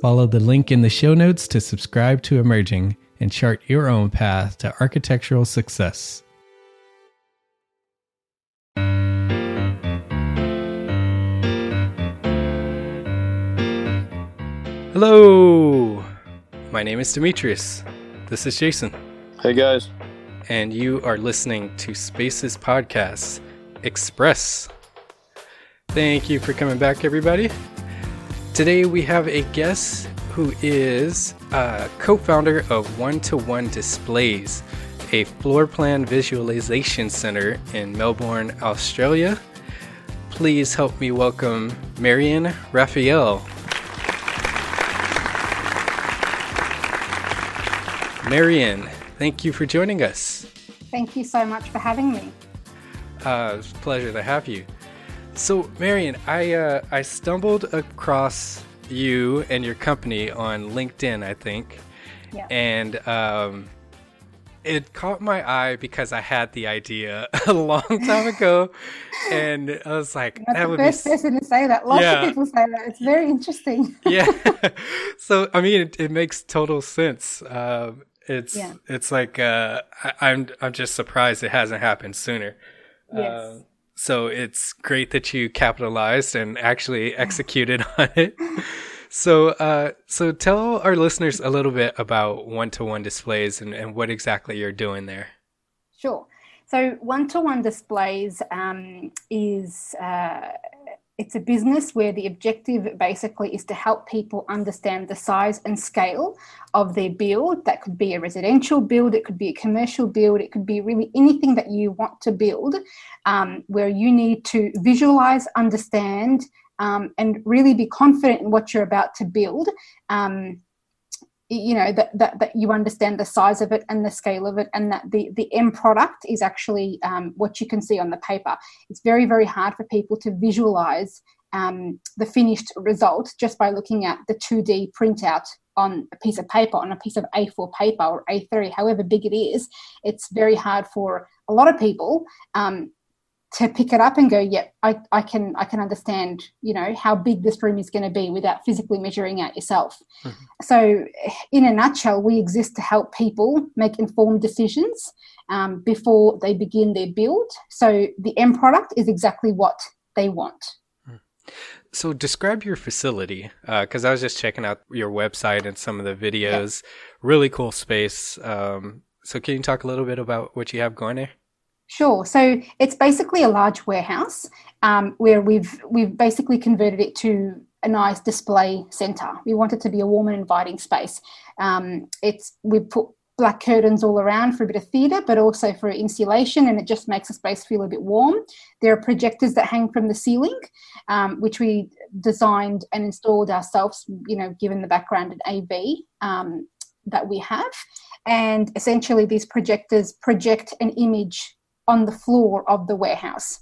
Follow the link in the show notes to subscribe to Emerging and chart your own path to architectural success. Hello, my name is Demetrius. This is Jason. Hey guys. And you are listening to Spaces Podcast Express. Thank you for coming back, everybody. Today we have a guest who is a co founder of One to One Displays, a floor plan visualization center in Melbourne, Australia. Please help me welcome Marian Raphael. Marian, thank you for joining us. Thank you so much for having me. Uh, it's a pleasure to have you. So, Marian, I uh, I stumbled across you and your company on LinkedIn, I think, yeah. and um, it caught my eye because I had the idea a long time ago, and I was like, You're "That would first be person to say that." Lots yeah. of people say that. It's very interesting. yeah. so, I mean, it, it makes total sense. Um, it's yeah. it's like uh, I, am I'm, I'm just surprised it hasn't happened sooner. Yes. Uh, so it's great that you capitalized and actually executed on it. So, uh, so tell our listeners a little bit about one-to-one displays and, and what exactly you're doing there. Sure. So, one-to-one displays um, is uh, it's a business where the objective basically is to help people understand the size and scale of their build. That could be a residential build, it could be a commercial build, it could be really anything that you want to build, um, where you need to visualize, understand, um, and really be confident in what you're about to build. Um, you know that, that that you understand the size of it and the scale of it and that the the end product is actually um, what you can see on the paper. It's very very hard for people to visualize um, the finished result just by looking at the 2d printout on a piece of paper on a piece of a4 paper or a3 however big it is. It's very hard for a lot of people um, to pick it up and go, yeah, I, I can I can understand, you know, how big this room is going to be without physically measuring out yourself. Mm-hmm. So, in a nutshell, we exist to help people make informed decisions um, before they begin their build. So the end product is exactly what they want. Mm. So describe your facility because uh, I was just checking out your website and some of the videos. Yeah. Really cool space. Um, so can you talk a little bit about what you have going there? Sure. So it's basically a large warehouse um, where we've we've basically converted it to a nice display center. We want it to be a warm and inviting space. Um, it's we put black curtains all around for a bit of theatre, but also for insulation, and it just makes the space feel a bit warm. There are projectors that hang from the ceiling, um, which we designed and installed ourselves, you know, given the background in AV um, that we have. And essentially, these projectors project an image on the floor of the warehouse.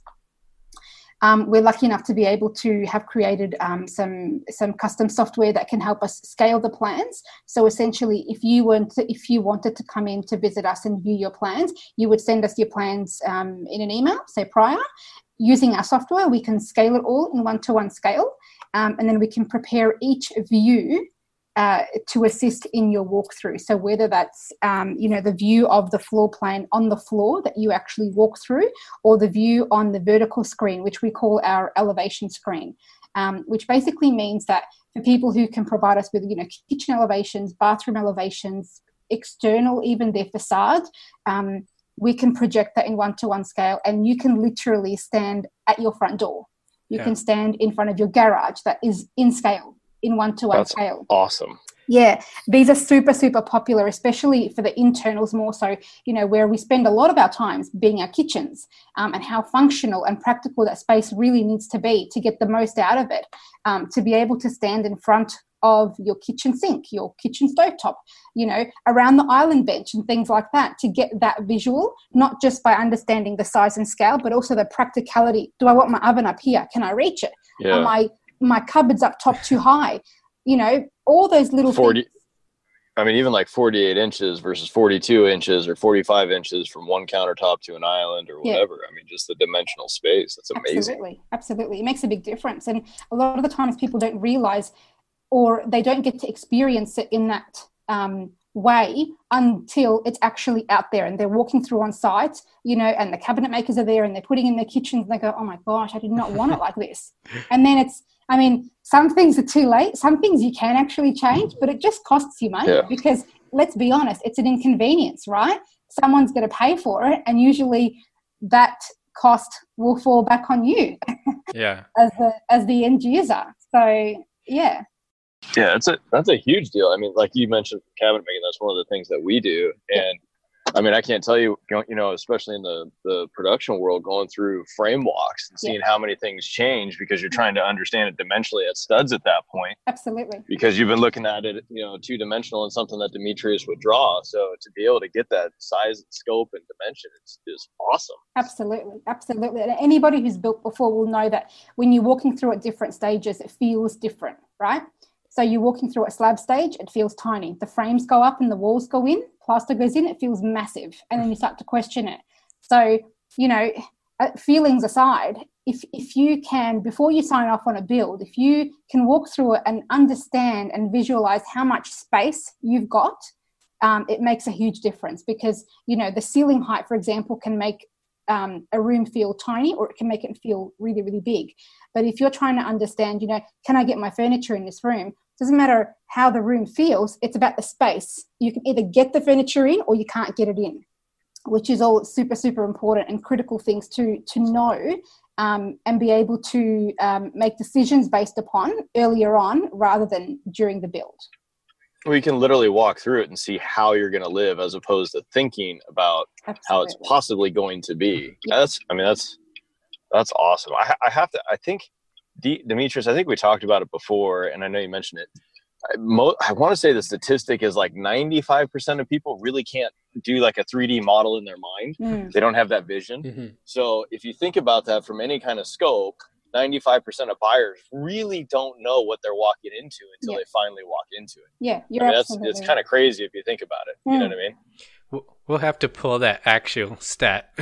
Um, we're lucky enough to be able to have created um, some some custom software that can help us scale the plans. So essentially, if you to, if you wanted to come in to visit us and view your plans, you would send us your plans um, in an email, say prior. Using our software, we can scale it all in one to one scale, um, and then we can prepare each view uh, to assist in your walkthrough. So whether that's um, you know the view of the floor plan on the floor that you actually walk through, or the view on the vertical screen, which we call our elevation screen, um, which basically means that for people who can provide us with you know kitchen elevations, bathroom elevations, external even their facade. Um, we can project that in one-to-one scale and you can literally stand at your front door you Yeah. can stand in front of your garage that is in scale in one-to-one That's scale awesome. yeah, these are super, super popular, especially for the internals more so, you know, where we spend a lot of our times being our kitchens um, and how functional and practical that space really needs to be to get the most out of it. Um, to be able to stand in front of your kitchen sink, your kitchen stovetop, you know, around the island bench and things like that to get that visual, not just by understanding the size and scale, but also the practicality. Do I want my oven up here? Can I reach it? Yeah. my my cupboards up top too high? You know, all those little 40 things. I mean, even like 48 inches versus 42 inches or 45 inches from one countertop to an island or Yeah. whatever. I mean, just the dimensional space. That's amazing. Absolutely, absolutely. It makes a big difference. And a lot of the times people don't realize or they don't get to experience it in that um, way until it's actually out there and they're walking through on site, you know, and the cabinet makers are there and they're putting in their kitchens and they go, oh my gosh, I did not want it like this. And then it's, I mean, some things are too late, some things you can actually change, but it just costs you money Yeah. because let's be honest, it's an inconvenience, right? Someone's going to pay for it. And usually that cost will fall back on you Yeah. as the as the end user. So yeah, Yeah, that's a that's a huge deal. I mean, like you mentioned cabinet making, that's one of the things that we do. And I mean, I can't tell you, you know, especially in the the production world, going through frame walks and seeing how many things change because you're trying to understand it dimensionally at studs at that point. absolutely. because you've been looking at it, you know, two dimensional and something that Demetrius would draw. So to be able to get that size, and scope, and dimension is, is awesome. Absolutely, absolutely. And anybody who's built before will know that when you're walking through at different stages, it feels different, right? So you're walking through a slab stage, it feels tiny. The frames go up and the walls go in, plaster goes in, it feels massive. And then you start to question it. So, you know, uh, feelings aside, if, if you can, before you sign off on a build, if you can walk through it and understand and visualize how much space you've got, um, it makes a huge difference because, you know, the ceiling height, for example, can make um, a room feel tiny or it can make it feel really, really big. But if you're trying to understand, you know, can I get my furniture in this room? Doesn't matter how the room feels, it's about the space. You can either get the furniture in or you can't get it in, which is all super, super important and critical things to, to know um, and be able to um, make decisions based upon earlier on rather than during the build. We can literally walk through it and see how you're going to live as opposed to thinking about how it's possibly going to be. Yeah. That's, I mean, that's, that's awesome. I, I have to, I think, D- Demetrius, I think we talked about it before, and I know you mentioned it. I, mo- I want to say the statistic is like 95% of people really can't do like a 3D model in their mind. Mm, They don't have that vision. Mhm. So if you think about that from any kind of scope, 95% of buyers really don't know what they're walking into until Yeah. they finally walk into it. yeah, you're mean, that's absolutely it's kind of crazy if you think about it. You know Mm. what I mean? We'll- We'll have to pull that actual stat.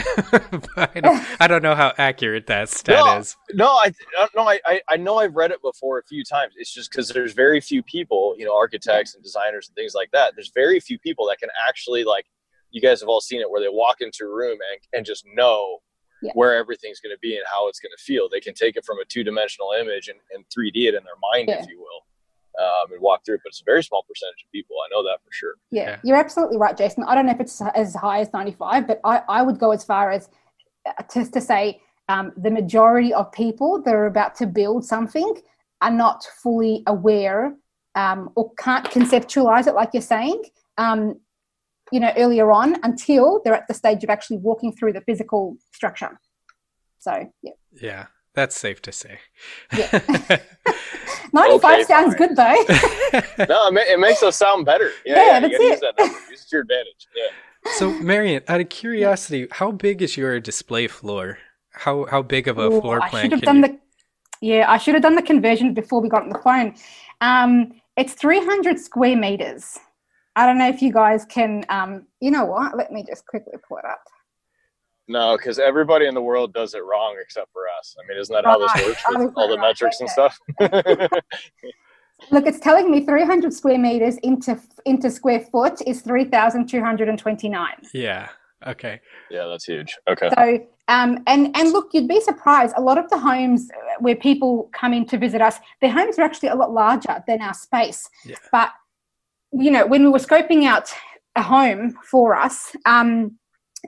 I, don't, I don't know how accurate that stat No. is. No, I I- no, I I- I know I've read it before a few times. It's just because there's very few people, you know, architects and designers and things like that. There's very few people that can actually like. You guys have all seen it where they walk into a room and and just know Yeah. where everything's going to be and how it's going to feel. They can take it from a two dimensional image and, and 3D it in their mind, Yeah. if you will, um, and walk through it. But it's a very small percentage of people. I know that for sure. Yeah, Yeah. you're absolutely right, Jason. I don't know if it's as high as 95, but I, I would go as far as uh, to, to say um, the majority of people that are about to build something are not fully aware um, or can't conceptualize it, like you're saying. Um, you know, earlier on until they're at the stage of actually walking through the physical structure. So, yeah. Yeah, that's safe to say. Yeah. 95 Okay, sounds fine. good though. no, it, ma- it makes us sound better. Yeah, Yeah, yeah, that's you it. use that number. Use it to your advantage. Yeah. so, Marian, out of curiosity, how big is your display floor? How how big of a Ooh, floor I plan should have done you? the yeah, I should have done the conversion before we got on the phone. Um, it's 300 square meters. I don't know if you guys can. Um, you know what? Let me just quickly pull it up. No, because everybody in the world does it wrong except for us. I mean, isn't that how this works with all the right, metrics and stuff? Look, it's telling me 300 square meters into into square foot is 3,229. Yeah. Okay. yeah, that's huge. Okay. So, um, and and look, you'd be surprised. A lot of the homes where people come in to visit us, their homes are actually a lot larger than our space. Yeah. But you know, when we were scoping out a home for us, um,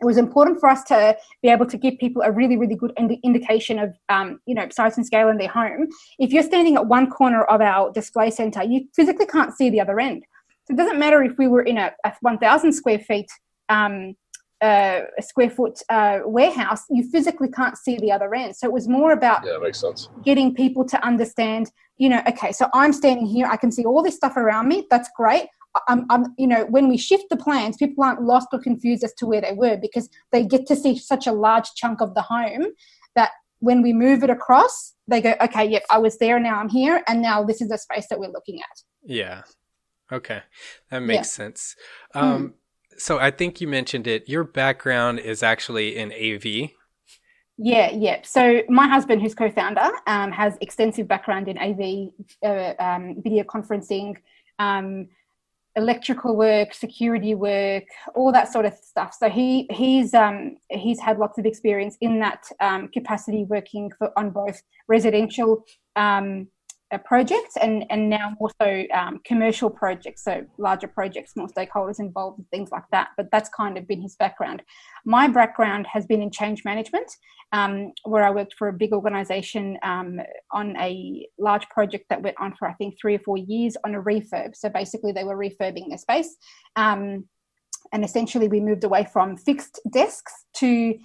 it was important for us to be able to give people a really, really good indi- indication of, um, you know, size and scale in their home. If you're standing at one corner of our display center, you physically can't see the other end. So it doesn't matter if we were in a, a 1,000 square feet um, uh, a square foot uh, warehouse, you physically can't see the other end. So it was more about Yeah, makes sense. getting people to understand, you know, okay, so I'm standing here, I can see all this stuff around me. That's great. I'm, I'm, you know, when we shift the plans, people aren't lost or confused as to where they were because they get to see such a large chunk of the home that when we move it across, they go, okay, yep, I was there, now I'm here, and now this is the space that we're looking at. Yeah. Okay. That makes Yeah. sense. Um, So I think you mentioned it. Your background is actually in AV. Yeah, yeah. So my husband, who's co-founder, um, has extensive background in AV, uh, um, video conferencing, um, electrical work, security work, all that sort of stuff. So he he's um, he's had lots of experience in that um, capacity, working for on both residential um, projects and and now also um, commercial projects. So larger projects, more stakeholders involved, and things like that. But that's kind of been his background. My background has been in change management um, where I worked for a big organization um, on a large project that went on for, I think, three or four years on a refurb. So basically, they were refurbing their space. Um, and essentially, we moved away from fixed desks to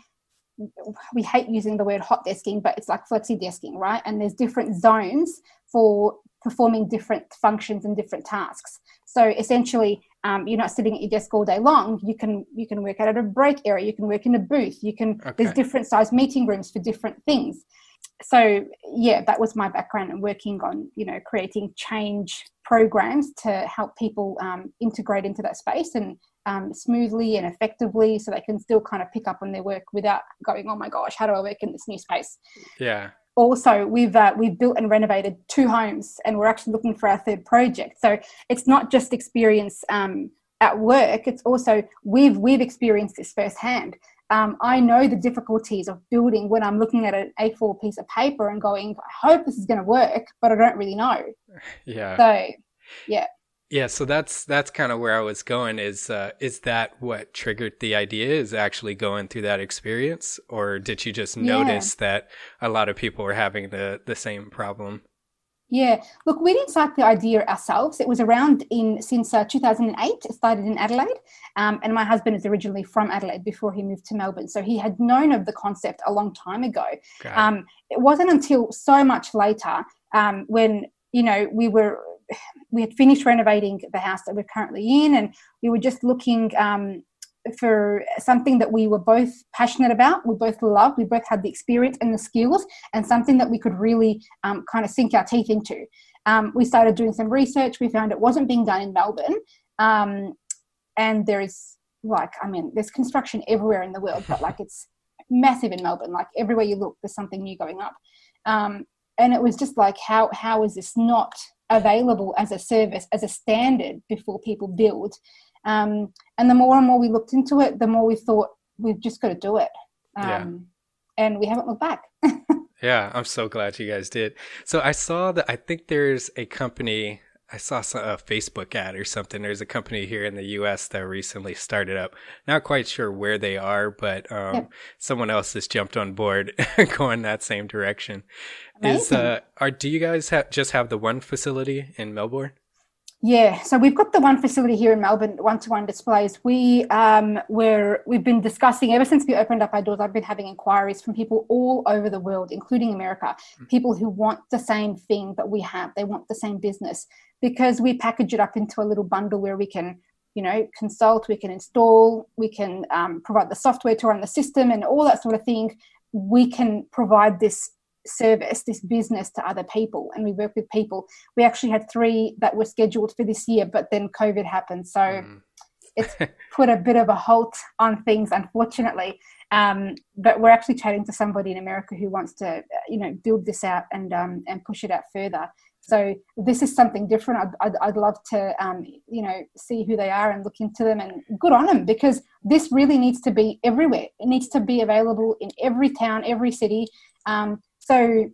we hate using the word hot desking, but it's like flexi desking, right? And there's different zones for performing different functions and different tasks. So essentially, um, you're not sitting at your desk all day long. You can you can work out at a break area. You can work in a booth. You can Okay. there's different size meeting rooms for different things. So yeah, that was my background and working on you know creating change programs to help people um, integrate into that space and um, smoothly and effectively, so they can still kind of pick up on their work without going, oh my gosh, how do I work in this new space? Yeah. also we've uh, we've built and renovated two homes and we're actually looking for our third project so it's not just experience um, at work it's also we've we've experienced this firsthand um, i know the difficulties of building when i'm looking at an a4 piece of paper and going i hope this is going to work but i don't really know Yeah. so Yeah, so that's that's kind of where I was going. Is uh, is that what triggered the idea? Is actually going through that experience, or did you just Yeah. notice that a lot of people were having the the same problem? Yeah, look, we didn't start the idea ourselves. It was around in since uh, 2008. It started in Adelaide, um, and my husband is originally from Adelaide before he moved to Melbourne, so he had known of the concept a long time ago. It. Um, it wasn't until so much later um, when you know we were we had finished renovating the house that we're currently in, and we were just looking um, for something that we were both passionate about. We both loved. We both had the experience and the skills, and something that we could really um, kind of sink our teeth into. Um, we started doing some research. We found it wasn't being done in Melbourne, um, and there is like I mean, there's construction everywhere in the world, but like it's massive in Melbourne. Like everywhere you look, there's something new going up. Um, and it was just like, how how is this not available as a service, as a standard before people build? Um, and the more and more we looked into it, the more we thought we've just got to do it. Um, Yeah. And we haven't looked back. Yeah, I'm so glad you guys did. So I saw that I think there's a company. I saw some, a Facebook ad or something. There's a company here in the U.S. that recently started up. Not quite sure where they are, but um, someone else has jumped on board, going that same direction. Is uh, are do you guys have just have the one facility in Melbourne? Yeah, so we've got the one facility here in Melbourne, one-to-one displays. We um, were we've been discussing ever since we opened up our doors. I've been having inquiries from people all over the world, including America, people who want the same thing that we have. They want the same business because we package it up into a little bundle where we can, you know, consult, we can install, we can um, provide the software to run the system, and all that sort of thing. We can provide this service, this business to other people, and we work with people. We actually had three that were scheduled for this year, but then COVID happened, so Mm. it's put a bit of a halt on things, unfortunately. Um, but we're actually chatting to somebody in America who wants to, uh, you know, build this out and um, and push it out further. So this is something different. I'd, I'd, I'd love to, um, you know, see who they are and look into them and good on them because this really needs to be everywhere. It needs to be available in every town, every city. Um, so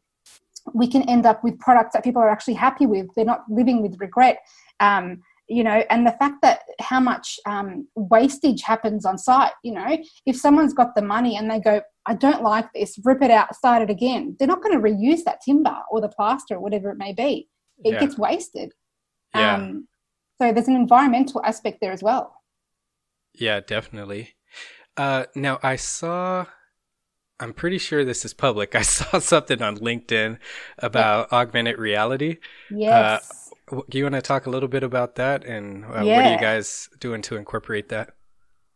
we can end up with products that people are actually happy with. They're not living with regret. Um, you know, and the fact that how much um, wastage happens on site. You know, if someone's got the money and they go, I don't like this, rip it out, start it again. They're not going to reuse that timber or the plaster or whatever it may be. It Yeah. gets wasted. Yeah. Um, so there's an environmental aspect there as well. Yeah, definitely. Uh, now I saw. I'm pretty sure this is public. I saw something on LinkedIn about augmented reality. Yes. W- Do you want to talk a little bit about that and uh, what are you guys doing to incorporate that?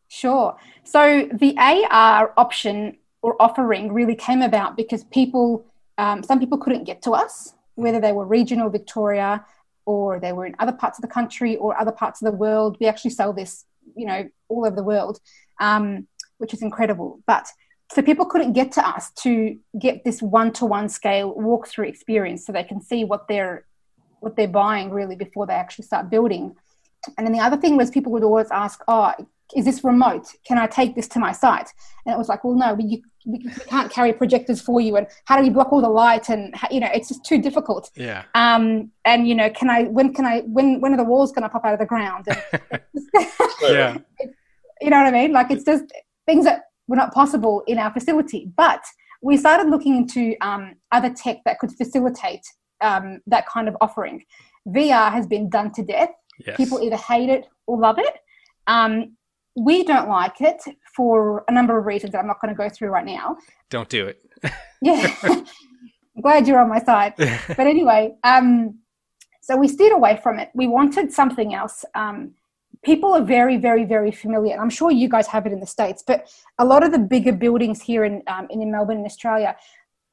Sure. So the AR option or offering really came about because people, um, some people couldn't get to us, whether they were regional Victoria or they were in other parts of the country or other parts of the world. We actually sell this, you know, all over the world, um, which is incredible. But so people couldn't get to us to get this one-to-one scale walkthrough experience, so they can see what they're what they're buying really before they actually start building. And then the other thing was people would always ask, "Oh, is this remote? Can I take this to my site?" And it was like, "Well, no, we, you, we, can't carry projectors for you. And how do we block all the light? And how- you know, it's just too difficult. Yeah. Um, and you know, can I? When can I? When when are the walls going to pop out of the ground? Yeah. you know what I mean? Like it's just things that were not possible in our facility. But we started looking into um, other tech that could facilitate um, that kind of offering. VR has been done to death. Yes. People either hate it or love it. Um, we don't like it for a number of reasons that I'm not going to go through right now. Don't do it. Yeah, I'm glad you're on my side. But anyway, um, so we steered away from it. We wanted something else. Um, people are very, very, very familiar, and I'm sure you guys have it in the states. But a lot of the bigger buildings here in um, in Melbourne, in Australia,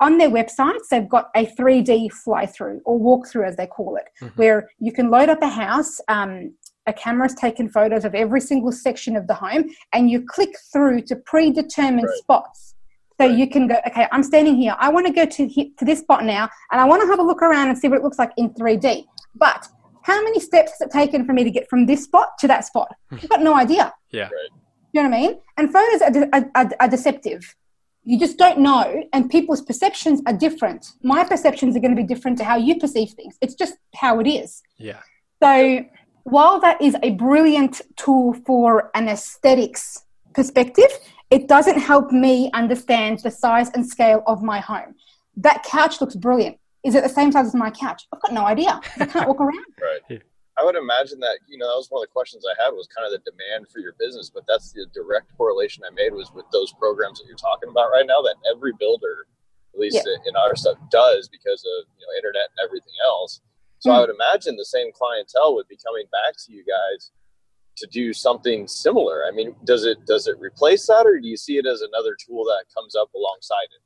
on their websites, they've got a 3D fly through or walkthrough, as they call it, Mhm. where you can load up a house. Um, a camera's taken photos of every single section of the home, and you click through to predetermined Right. spots. So you can go, okay, I'm standing here. I want to go to he- to this spot now, and I want to have a look around and see what it looks like in 3D. But how many steps has it taken for me to get from this spot to that spot? Hmm. I've got no idea. Yeah. You know what I mean? And photos are, de- are, are, are deceptive. You just don't know, and people's perceptions are different. My perceptions are going to be different to how you perceive things. It's just how it is. Yeah. So, while that is a brilliant tool for an aesthetics perspective, it doesn't help me understand the size and scale of my home. That couch looks brilliant. Is it the same size as my couch? I've got no idea. I can't walk around. Right. Yeah. I would imagine that you know that was one of the questions I had was kind of the demand for your business, but that's the direct correlation I made was with those programs that you're talking about right now. That every builder, at least in our stuff, does because of you know internet and everything else. So I Hmm. would imagine the same clientele would be coming back to you guys to do something similar. I mean, does it does it replace that, or do you see it as another tool that comes up alongside it?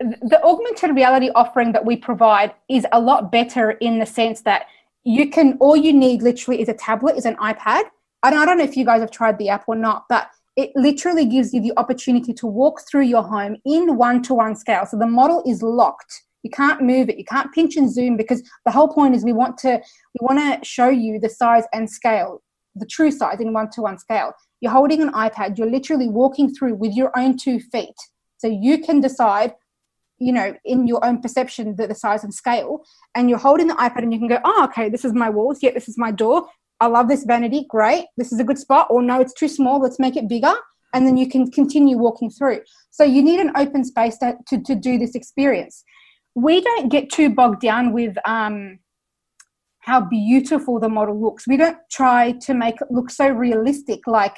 the augmented reality offering that we provide is a lot better in the sense that you can all you need literally is a tablet is an ipad and i don't know if you guys have tried the app or not but it literally gives you the opportunity to walk through your home in one-to-one scale so the model is locked you can't move it you can't pinch and zoom because the whole point is we want to we want to show you the size and scale the true size in one-to-one scale you're holding an ipad you're literally walking through with your own two feet so you can decide you know, in your own perception, that the size and scale, and you're holding the iPad and you can go, oh, okay, this is my walls. Yeah, this is my door. I love this vanity. Great. This is a good spot. Or no, it's too small. Let's make it bigger. And then you can continue walking through. So you need an open space to, to, to do this experience. We don't get too bogged down with um, how beautiful the model looks. We don't try to make it look so realistic, like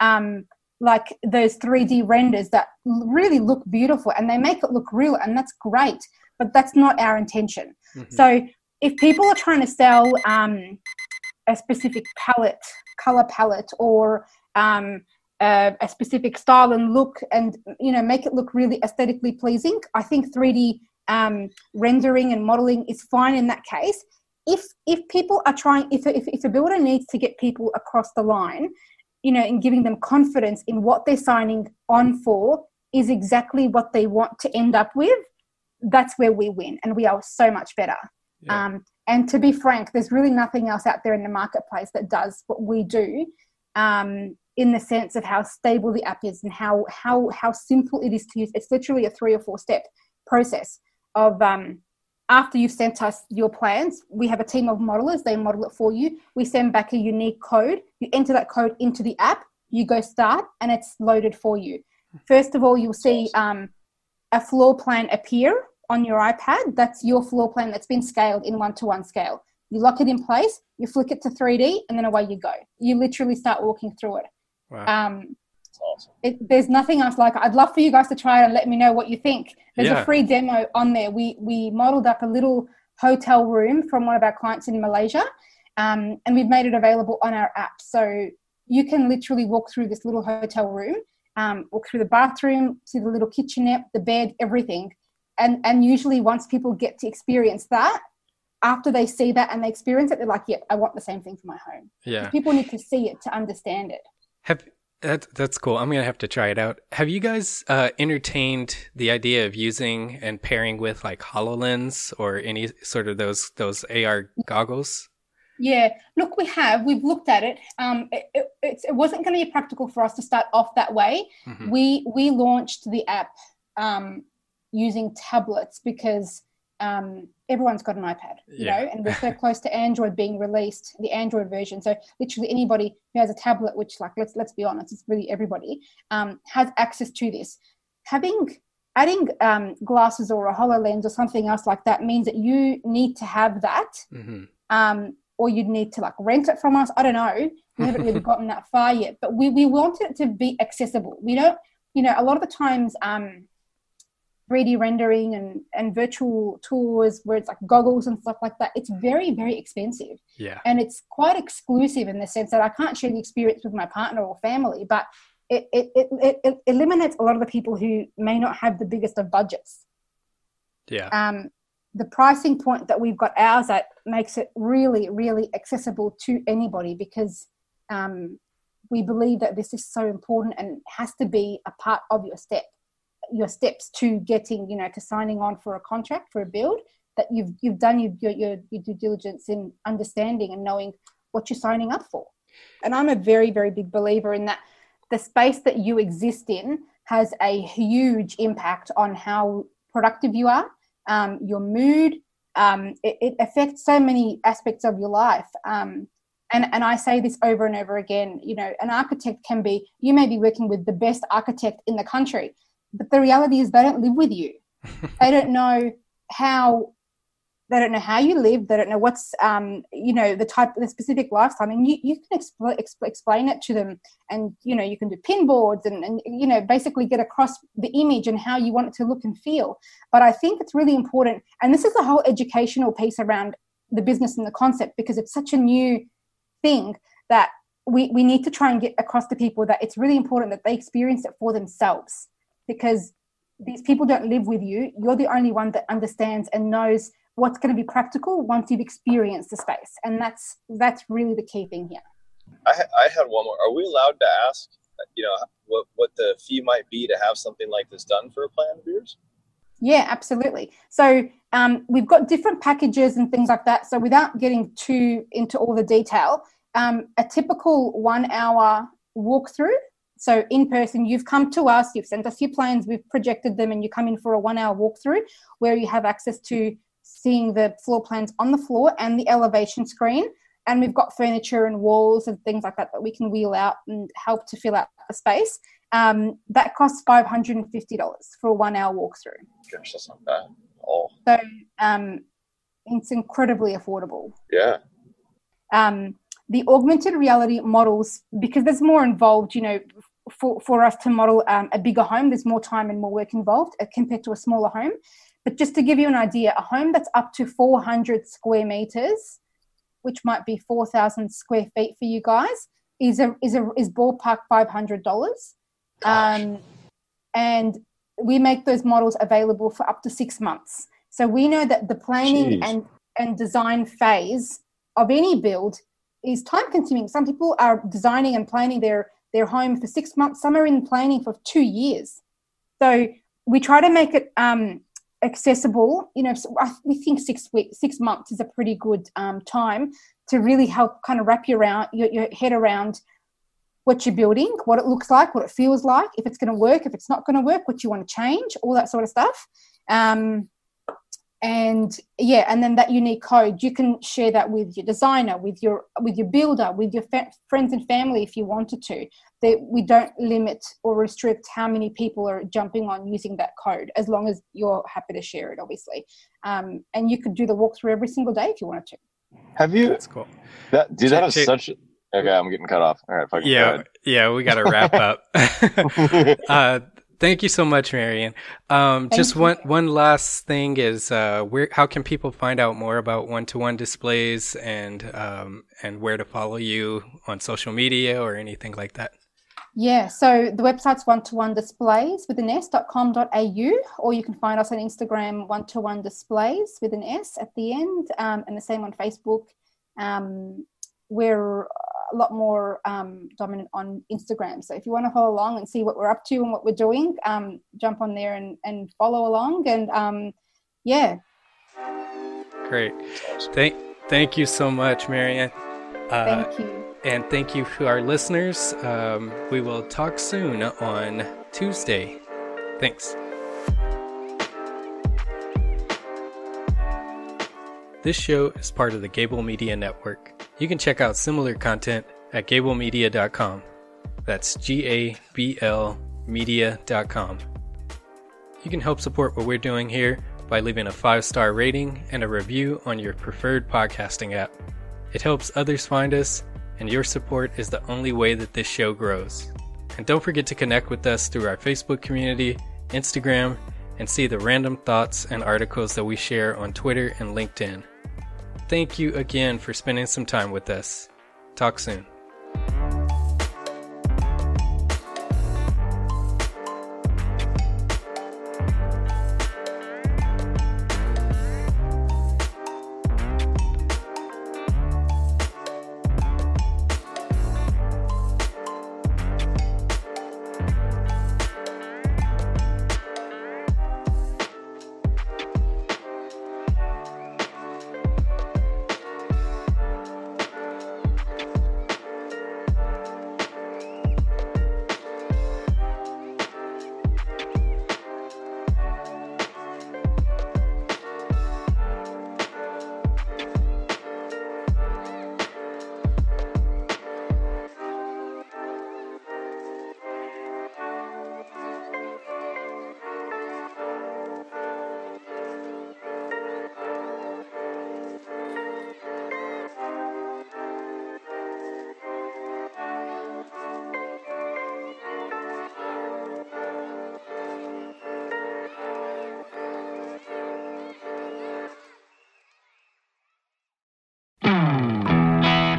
um, like those 3D renders that really look beautiful, and they make it look real, and that's great. But that's not our intention. Mm-hmm. So if people are trying to sell um, a specific palette, color palette, or um, uh, a specific style and look and you know make it look really aesthetically pleasing i think 3d um, rendering and modeling is fine in that case if if people are trying if, if, if a builder needs to get people across the line you know in giving them confidence in what they're signing on for is exactly what they want to end up with that's where we win and we are so much better yeah. um, and to be frank there's really nothing else out there in the marketplace that does what we do um, in the sense of how stable the app is and how how how simple it is to use. It's literally a three or four step process of um, after you've sent us your plans, we have a team of modelers. They model it for you. We send back a unique code. You enter that code into the app. You go start, and it's loaded for you. First of all, you'll see um, a floor plan appear on your iPad. That's your floor plan that's been scaled in one to one scale. You lock it in place, you flick it to 3D, and then away you go. You literally start walking through it. Wow. Um, awesome. It, there's nothing else like it. I'd love for you guys to try it and let me know what you think. There's yeah. a free demo on there. We we modeled up a little hotel room from one of our clients in Malaysia, um, and we've made it available on our app. So you can literally walk through this little hotel room, um, walk through the bathroom, see the little kitchenette, the bed, everything. And and usually once people get to experience that, after they see that and they experience it, they're like, "Yeah, I want the same thing for my home." Yeah, people need to see it to understand it. Have that that's cool. I'm gonna have to try it out. Have you guys uh, entertained the idea of using and pairing with like Hololens or any sort of those those AR goggles? Yeah, look, we have. We've looked at it. Um, it, it, it wasn't going to be practical for us to start off that way. Mm-hmm. We we launched the app um, using tablets because um, everyone's got an iPad, you yeah. know, and we're so close to Android being released, the Android version. So literally anybody who has a tablet, which like let's let's be honest, it's really everybody, um, has access to this. Having adding um, glasses or a HoloLens or something else like that means that you need to have that, mm-hmm. um, or you'd need to like rent it from us. I don't know. We haven't really gotten that far yet, but we we want it to be accessible. We don't, you know, a lot of the times. Um, 3D rendering and, and virtual tours where it's like goggles and stuff like that, it's very, very expensive. Yeah. And it's quite exclusive in the sense that I can't share the experience with my partner or family, but it, it, it, it eliminates a lot of the people who may not have the biggest of budgets. Yeah. Um, the pricing point that we've got ours at makes it really, really accessible to anybody because um, we believe that this is so important and has to be a part of your step your steps to getting you know to signing on for a contract for a build that you've you've done your, your, your due diligence in understanding and knowing what you're signing up for. And i'm a very very big believer in that the space that you exist in has a huge impact on how productive you are um, your mood um, it, it, affects so many aspects of your life. Um, and, and I say this over and over again, you know, an architect can be, you may be working with the best architect in the country, but the reality is they don't live with you. They don't know how they don't know how you live. They don't know what's um, you know the type the specific lifestyle. I mean you, you can expl- expl- explain it to them and you know you can do pin boards and, and you know basically get across the image and how you want it to look and feel. But i think it's really important and this is the whole educational piece around the business and the concept because it's such a new thing that we, we need to try and get across to people that it's really important that they experience it for themselves because these people don't live with you. You're the only one that understands and knows what's going to be practical once you've experienced the space, and that's that's really the key thing here. I, I had one more. Are we allowed to ask, you know, what what the fee might be to have something like this done for a plan of yours? Yeah, absolutely. So um, we've got different packages and things like that. So without getting too into all the detail, um, a typical one hour walkthrough so in person, you've come to us, you've sent us your plans, we've projected them, and you come in for a one hour walkthrough where you have access to seeing the floor plans on the floor and the elevation screen. And we've got furniture and walls and things like that that we can wheel out and help to fill out the space. Um, that costs $550 for a one hour walkthrough. Gosh, that's not bad. Oh. So um, It's incredibly affordable. Yeah. Um, the augmented reality models, because there's more involved, you know, for, for us to model um, a bigger home, there's more time and more work involved uh, compared to a smaller home. But just to give you an idea, a home that's up to 400 square meters, which might be 4,000 square feet for you guys, is a is a is ballpark $500. Um, and we make those models available for up to six months. So we know that the planning Jeez. and and design phase of any build is time consuming. Some people are designing and planning their their home for six months. Some are in planning for two years. So we try to make it um, accessible. You know, so I- we think six weeks, six months is a pretty good um, time to really help kind of wrap your around your, your head around what you're building, what it looks like, what it feels like, if it's going to work, if it's not going to work, what you want to change, all that sort of stuff. Um, and yeah, and then that unique code, you can share that with your designer, with your with your builder, with your fa- friends and family if you wanted to. That we don't limit or restrict how many people are jumping on using that code, as long as you're happy to share it, obviously. Um, and you could do the walkthrough every single day if you wanted to. Have you That's cool. that dude? That is Check- such. Okay, I'm getting cut off. All right, Yeah, yeah, we got to wrap up. uh, thank you so much, Marian. Um, just you. one one last thing is uh, where how can people find out more about one to one displays and um, and where to follow you on social media or anything like that? Yeah, so the website's one to one displays with an s.com.au, or you can find us on Instagram, one to one displays with an S at the end, um, and the same on Facebook. Um, we're a lot more um, dominant on Instagram. So if you want to follow along and see what we're up to and what we're doing, um, jump on there and, and follow along. And um, yeah, Great. Thank thank you so much, Marianne. Uh, thank you. And thank you to our listeners. Um, we will talk soon on Tuesday. Thanks. This show is part of the Gable Media Network. You can check out similar content at gablemedia.com. That's G A B L media.com. You can help support what we're doing here by leaving a five star rating and a review on your preferred podcasting app. It helps others find us, and your support is the only way that this show grows. And don't forget to connect with us through our Facebook community, Instagram, and see the random thoughts and articles that we share on Twitter and LinkedIn. Thank you again for spending some time with us. Talk soon.